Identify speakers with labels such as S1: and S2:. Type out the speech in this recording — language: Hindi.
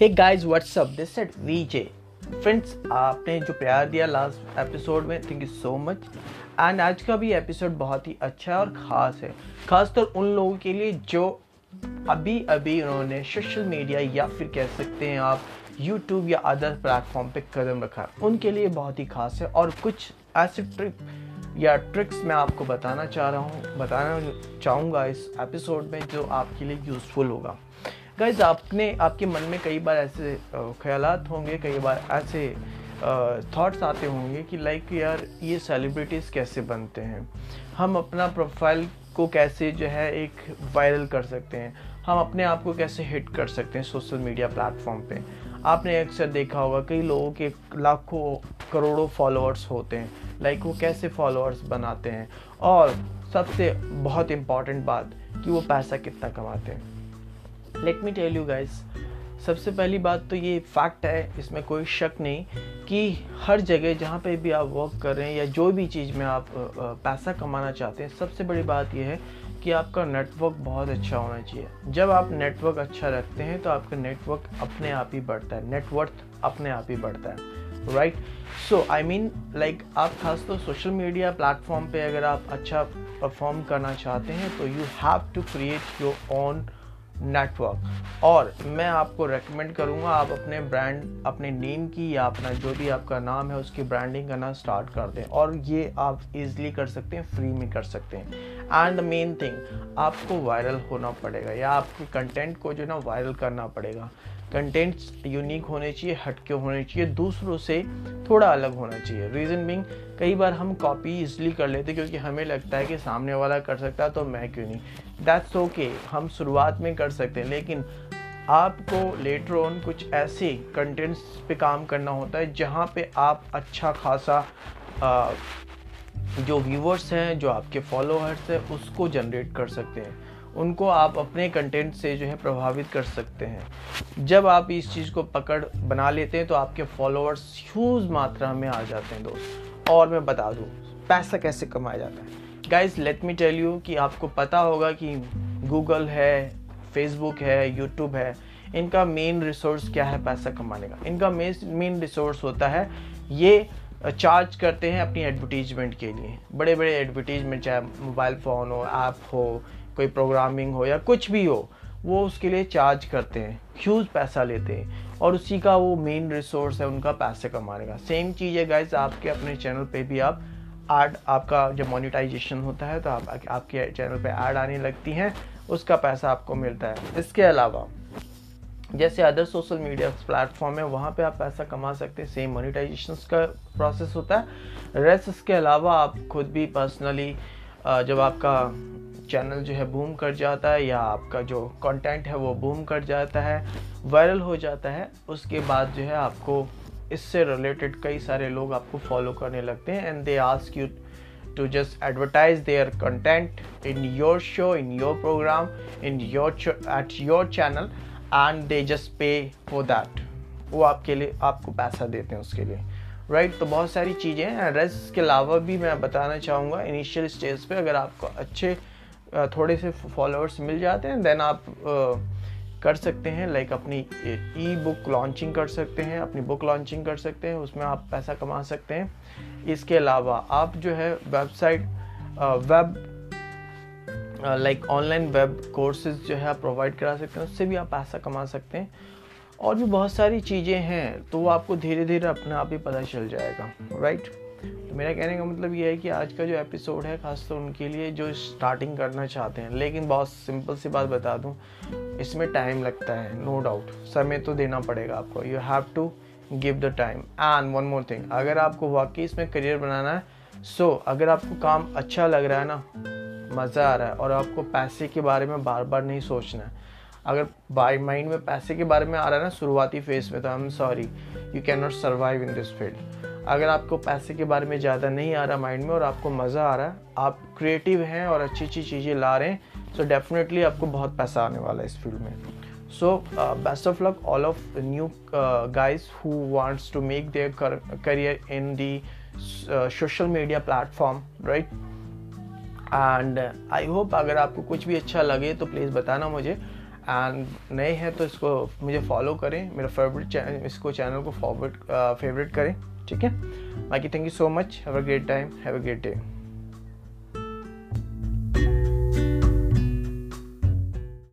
S1: Hey guys what's up this side VJ friends आपने जो प्यार दिया लास्ट एपिसोड में thank you so much and आज का भी एपिसोड बहुत ही अच्छा है और ख़ास है। खासतौर तो उन लोगों के लिए जो अभी अभी उन्होंने सोशल मीडिया या फिर कह सकते हैं आप यूट्यूब या अदर प्लेटफॉर्म पे कदम रखा। उनके लिए बहुत ही खास है और कुछ ऐसे ट्रिक या ट्रिक्स मैं आपको बताना चाह रहा हूँ, बताना चाहूँगा इस एपिसोड में जो आपके लिए यूज़फुल होगा। गाइज़ आपने, आपके मन में कई बार ऐसे ख्याल होंगे, कई बार ऐसे थॉट्स आते होंगे कि लाइक यार, ये सेलिब्रिटीज़ कैसे बनते हैं? हम अपना प्रोफ़ाइल को कैसे जो है एक वायरल कर सकते हैं? हम अपने आप को कैसे हिट कर सकते हैं सोशल मीडिया प्लेटफॉर्म पे? आपने अक्सर देखा होगा, कई लोगों के लाखों, करोड़ों फॉलोअर्स होते हैं। लाइक वो कैसे फॉलोअर्स बनाते हैं? और सबसे बहुत इंपॉर्टेंट बात कि वो पैसा कितना कमाते हैं। Let me tell you guys सबसे पहली बात तो ये फैक्ट है, इसमें कोई शक नहीं कि हर जगह जहाँ पे भी आप वर्क कर रहे हैं या जो भी चीज़ में आप पैसा कमाना चाहते हैं, सबसे बड़ी बात यह है कि आपका नेटवर्क बहुत अच्छा होना चाहिए। जब आप नेटवर्क अच्छा रखते हैं तो आपका नेटवर्क अपने आप ही बढ़ता है नेटवर्थ अपने आप ही बढ़ता है right so I mean like आप खास तो सोशल मीडिया प्लेटफॉर्म पे अगर आप अच्छा परफॉर्म करना चाहते हैं तो you have to create your own network और मैं आपको रेकमेंड करूँगा आप अपने ब्रांड अपने नेम की या अपना जो भी आपका नाम है उसकी ब्रांडिंग करना स्टार्ट कर दें। और ये आप इजीली कर सकते हैं फ्री में कर सकते हैं। एंड द मेन थिंग आपको वायरल होना पड़ेगा या आपके कंटेंट को जो है ना वायरल करना पड़ेगा। कंटेंट्स यूनिक होने चाहिए हटके होने चाहिए दूसरों से थोड़ा अलग होना चाहिए। रीज़न बिंग कई बार हम कॉपी इसलिए कर लेते क्योंकि हमें लगता है कि सामने वाला कर सकता है तो मैं क्यों नहीं? दैट्स ओके okay, हम शुरुआत में कर सकते हैं लेकिन आपको लेटर ऑन कुछ ऐसे कंटेंट्स पे काम करना होता है जहाँ पे आप अच्छा खासा जो व्यूवर्स हैं, जो आपके फॉलोअर्स हैं, उसको जनरेट कर सकते हैं। उनको आप अपने कंटेंट से जो है प्रभावित कर सकते हैं। जब आप इस चीज़ को पकड़ बना लेते हैं तो आपके फॉलोअर्स ह्यूज मात्रा में आ जाते हैं दोस्त। और मैं बता दूँ, पैसा कैसे कमाया जाता है। Guys let me tell you कि आपको पता होगा कि गूगल है फेसबुक है यूट्यूब है, इनका मेन रिसोर्स क्या है पैसा कमाने का? इनका मेन रिसोर्स होता है ये चार्ज करते हैं अपनी एडवर्टीजमेंट के लिए। बड़े बड़े एडवर्टीजमेंट चाहे मोबाइल फ़ोन हो ऐप हो, कोई प्रोग्रामिंग हो या कुछ भी हो, वो उसके लिए चार्ज करते हैं ह्यूज पैसा लेते हैं। और उसी का वो मेन रिसोर्स है, उनका पैसे कमाने का। सेम चीज़ है गाइज़ आपके अपने चैनल पे भी आप एड आपका जब मोनिटाइजेशन होता है तो आप, आपके चैनल पे ऐड आने लगती हैं, उसका पैसा आपको मिलता है। इसके अलावा जैसे अदर सोशल मीडिया प्लेटफॉर्म है, वहाँ पे आप पैसा कमा सकते हैं। सेम मोनिटाइजेशन का प्रोसेस होता है। रेस्ट इसके अलावा आप खुद भी पर्सनली जब आपका चैनल जो है बूम कर जाता है या आपका जो कंटेंट है वो बूम कर जाता है वायरल हो जाता है, उसके बाद जो है आपको इससे रिलेटेड कई सारे लोग आपको फॉलो करने लगते हैं and they ask you to just advertise their content in your show in your program in your at your channel and they just pay for that वो आपके लिए, आपको पैसा देते हैं उसके लिए। Right right? तो बहुत सारी चीज़ें हैं। रेस्ट के अलावा भी मैं बताना चाहूँगा इनिशियल स्टेज पे अगर आपको अच्छे थोड़े से फॉलोअर्स मिल जाते हैं देन आप कर सकते हैं लाइक अपनी ई बुक लॉन्चिंग कर सकते हैं, अपनी बुक लॉन्चिंग कर सकते हैं, उसमें आप पैसा कमा सकते हैं। इसके अलावा आप जो है website web like online web courses जो है आप प्रोवाइड करा सकते हैं उससे भी आप पैसा कमा सकते हैं। और भी बहुत सारी चीज़ें हैं तो वो आपको धीरे धीरे अपने आप ही पता चल जाएगा राइट? तो मेरा कहने का मतलब ये है कि आज का जो एपिसोड है खासतौर तो उनके लिए जो स्टार्टिंग करना चाहते हैं लेकिन बहुत सिंपल सी बात बता दूँ इसमें टाइम लगता है नो डाउट समय तो देना पड़ेगा आपको। You have to give the time and one more thing अगर आपको वाकई इसमें करियर बनाना है सो so, अगर आपको काम अच्छा लग रहा है ना मज़ा आ रहा है और आपको पैसे के बारे में बार बार नहीं सोचना है। अगर बाई माइंड में पैसे के बारे में आ रहा है ना, शुरुआती फ़ेज़ में तो I am sorry you can not survive in this field अगर आपको पैसे के बारे में ज़्यादा नहीं आ रहा माइंड में और आपको मज़ा आ रहा है, आप क्रिएटिव हैं और अच्छी अच्छी चीज़ें ला रहे हैं सो डेफिनेटली आपको बहुत पैसा आने वाला है इस फ़ील्ड में। So best of luck all of you guys who wants to make their career in the social media platform right and I hope अगर आपको कुछ भी अच्छा लगे तो प्लीज़ बताना मुझे। एंड नए हैं तो इसको मुझे फॉलो करें। मेरा फेवरेट चैनल इसको चैनल को फॉरवर्ड फेवरेट करें। ठीक है? बाकी thank you so much have a great time have a great day